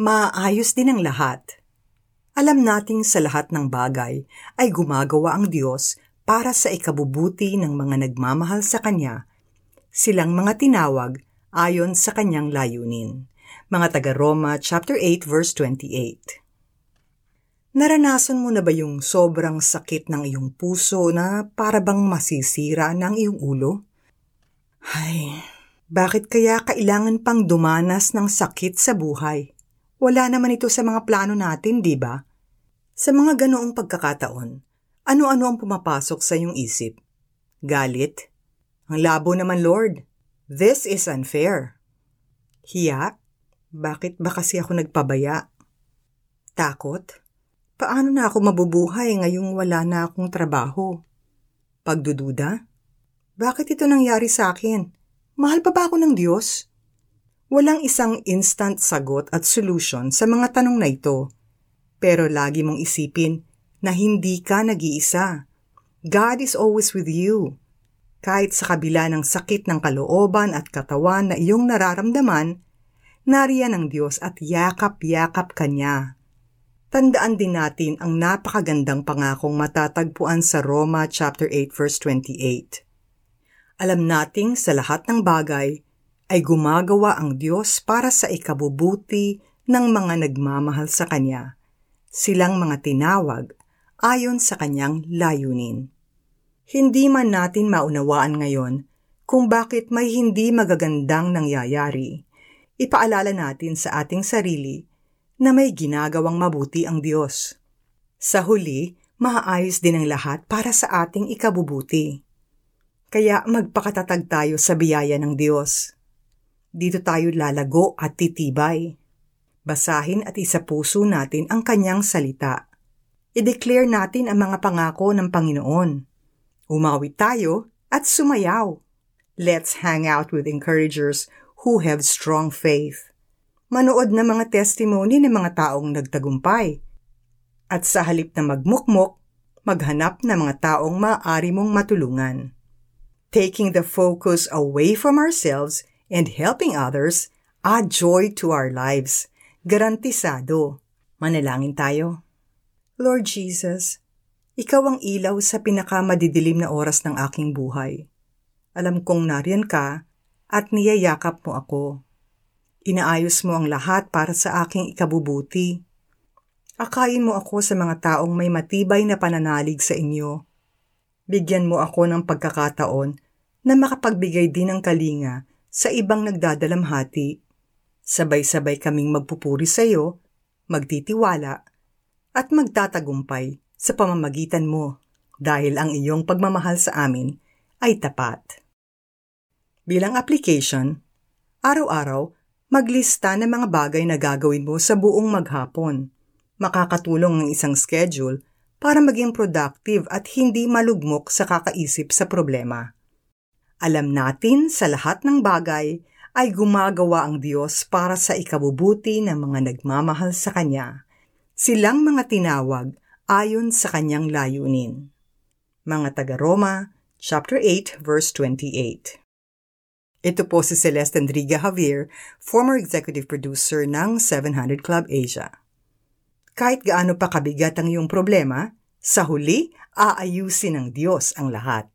maayos din ang lahat. Alam nating sa lahat ng bagay ay gumagawa ang Diyos para sa ikabubuti ng mga nagmamahal sa Kanya, silang mga tinawag ayon sa Kanyang layunin. Mga taga-Roma chapter 8 verse 28. Naranasan mo na ba yung sobrang sakit ng iyong puso na para bang masisira ng iyong ulo? Ay, bakit kaya kailangan pang dumanas ng sakit sa buhay? Wala naman ito sa mga plano natin, di ba? Sa mga ganoong pagkakataon, ano-ano ang pumapasok sa iyong isip? Galit? Ang labo naman, Lord. This is unfair. Hiya? Bakit ba kasi ako nagpabaya? Takot? Paano na ako mabubuhay ngayong wala na akong trabaho? Pagdududa? Bakit ito nangyari sa akin? Mahal pa ba ako ng Diyos? Walang isang instant sagot at solution sa mga tanong na ito. Pero lagi mong isipin na hindi ka nag-iisa. God is always with you. Kahit sa kabila ng sakit ng kalooban at katawan na iyong nararamdaman, nariyan ang Diyos at yakap-yakap ka niya. Tandaan din natin ang napakagandang pangakong matatagpuan sa Roma chapter 8 verse 28. Alam nating sa lahat ng bagay ay gumagawa ang Diyos para sa ikabubuti ng mga nagmamahal sa Kanya. Silang mga tinawag ayon sa kanyang layunin. Hindi man natin maunawaan ngayon kung bakit may hindi magagandang nangyayari. Ipaalala natin sa ating sarili na may ginagawang mabuti ang Diyos. Sa huli, maayos din ang lahat para sa ating ikabubuti. Kaya magpakatatag tayo sa biyaya ng Diyos. Dito tayo lalago at titibay. Basahin at isapuso natin ang kanyang salita i-declare natin ang mga pangako ng Panginoon. Umawit tayo at sumayaw. Let's hang out with encouragers who have strong faith. Manood ng mga testimony ng mga taong nagtagumpay. At sa halip na magmukmok, maghanap ng mga taong maaari mong matulungan. Taking the focus away from ourselves and helping others add joy to our lives. Garantisado. Manalangin tayo. Lord Jesus, Ikaw ang ilaw sa pinakamadidilim na oras ng aking buhay. Alam kong nariyan ka at niyayakap mo ako. Inaayos mo ang lahat para sa aking ikabubuti. Akayin mo ako sa mga taong may matibay na pananalig sa inyo. Bigyan mo ako ng pagkakataon na makapagbigay din ng kalinga sa ibang nagdadalamhati. Sabay-sabay kaming magpupuri sa iyo, magtitiwala, at magtatagumpay sa pamamagitan mo dahil ang iyong pagmamahal sa amin ay tapat. Bilang application, araw-araw maglista ng mga bagay na gagawin mo sa buong maghapon. Makakatulong ang isang schedule para maging productive at hindi malugmok sa kakaisip sa problema. Alam natin sa lahat ng bagay ay gumagawa ang Diyos para sa ikabubuti ng mga nagmamahal sa Kanya silang mga tinawag ayon sa kanyang layunin. Mga taga-Roma, chapter 8, verse 28. Ito po si Celeste Andriga Javier, former executive producer ng 700 Club Asia. Kahit gaano pa kabigat ang iyong problema, sa huli, aayusin ng Diyos ang lahat.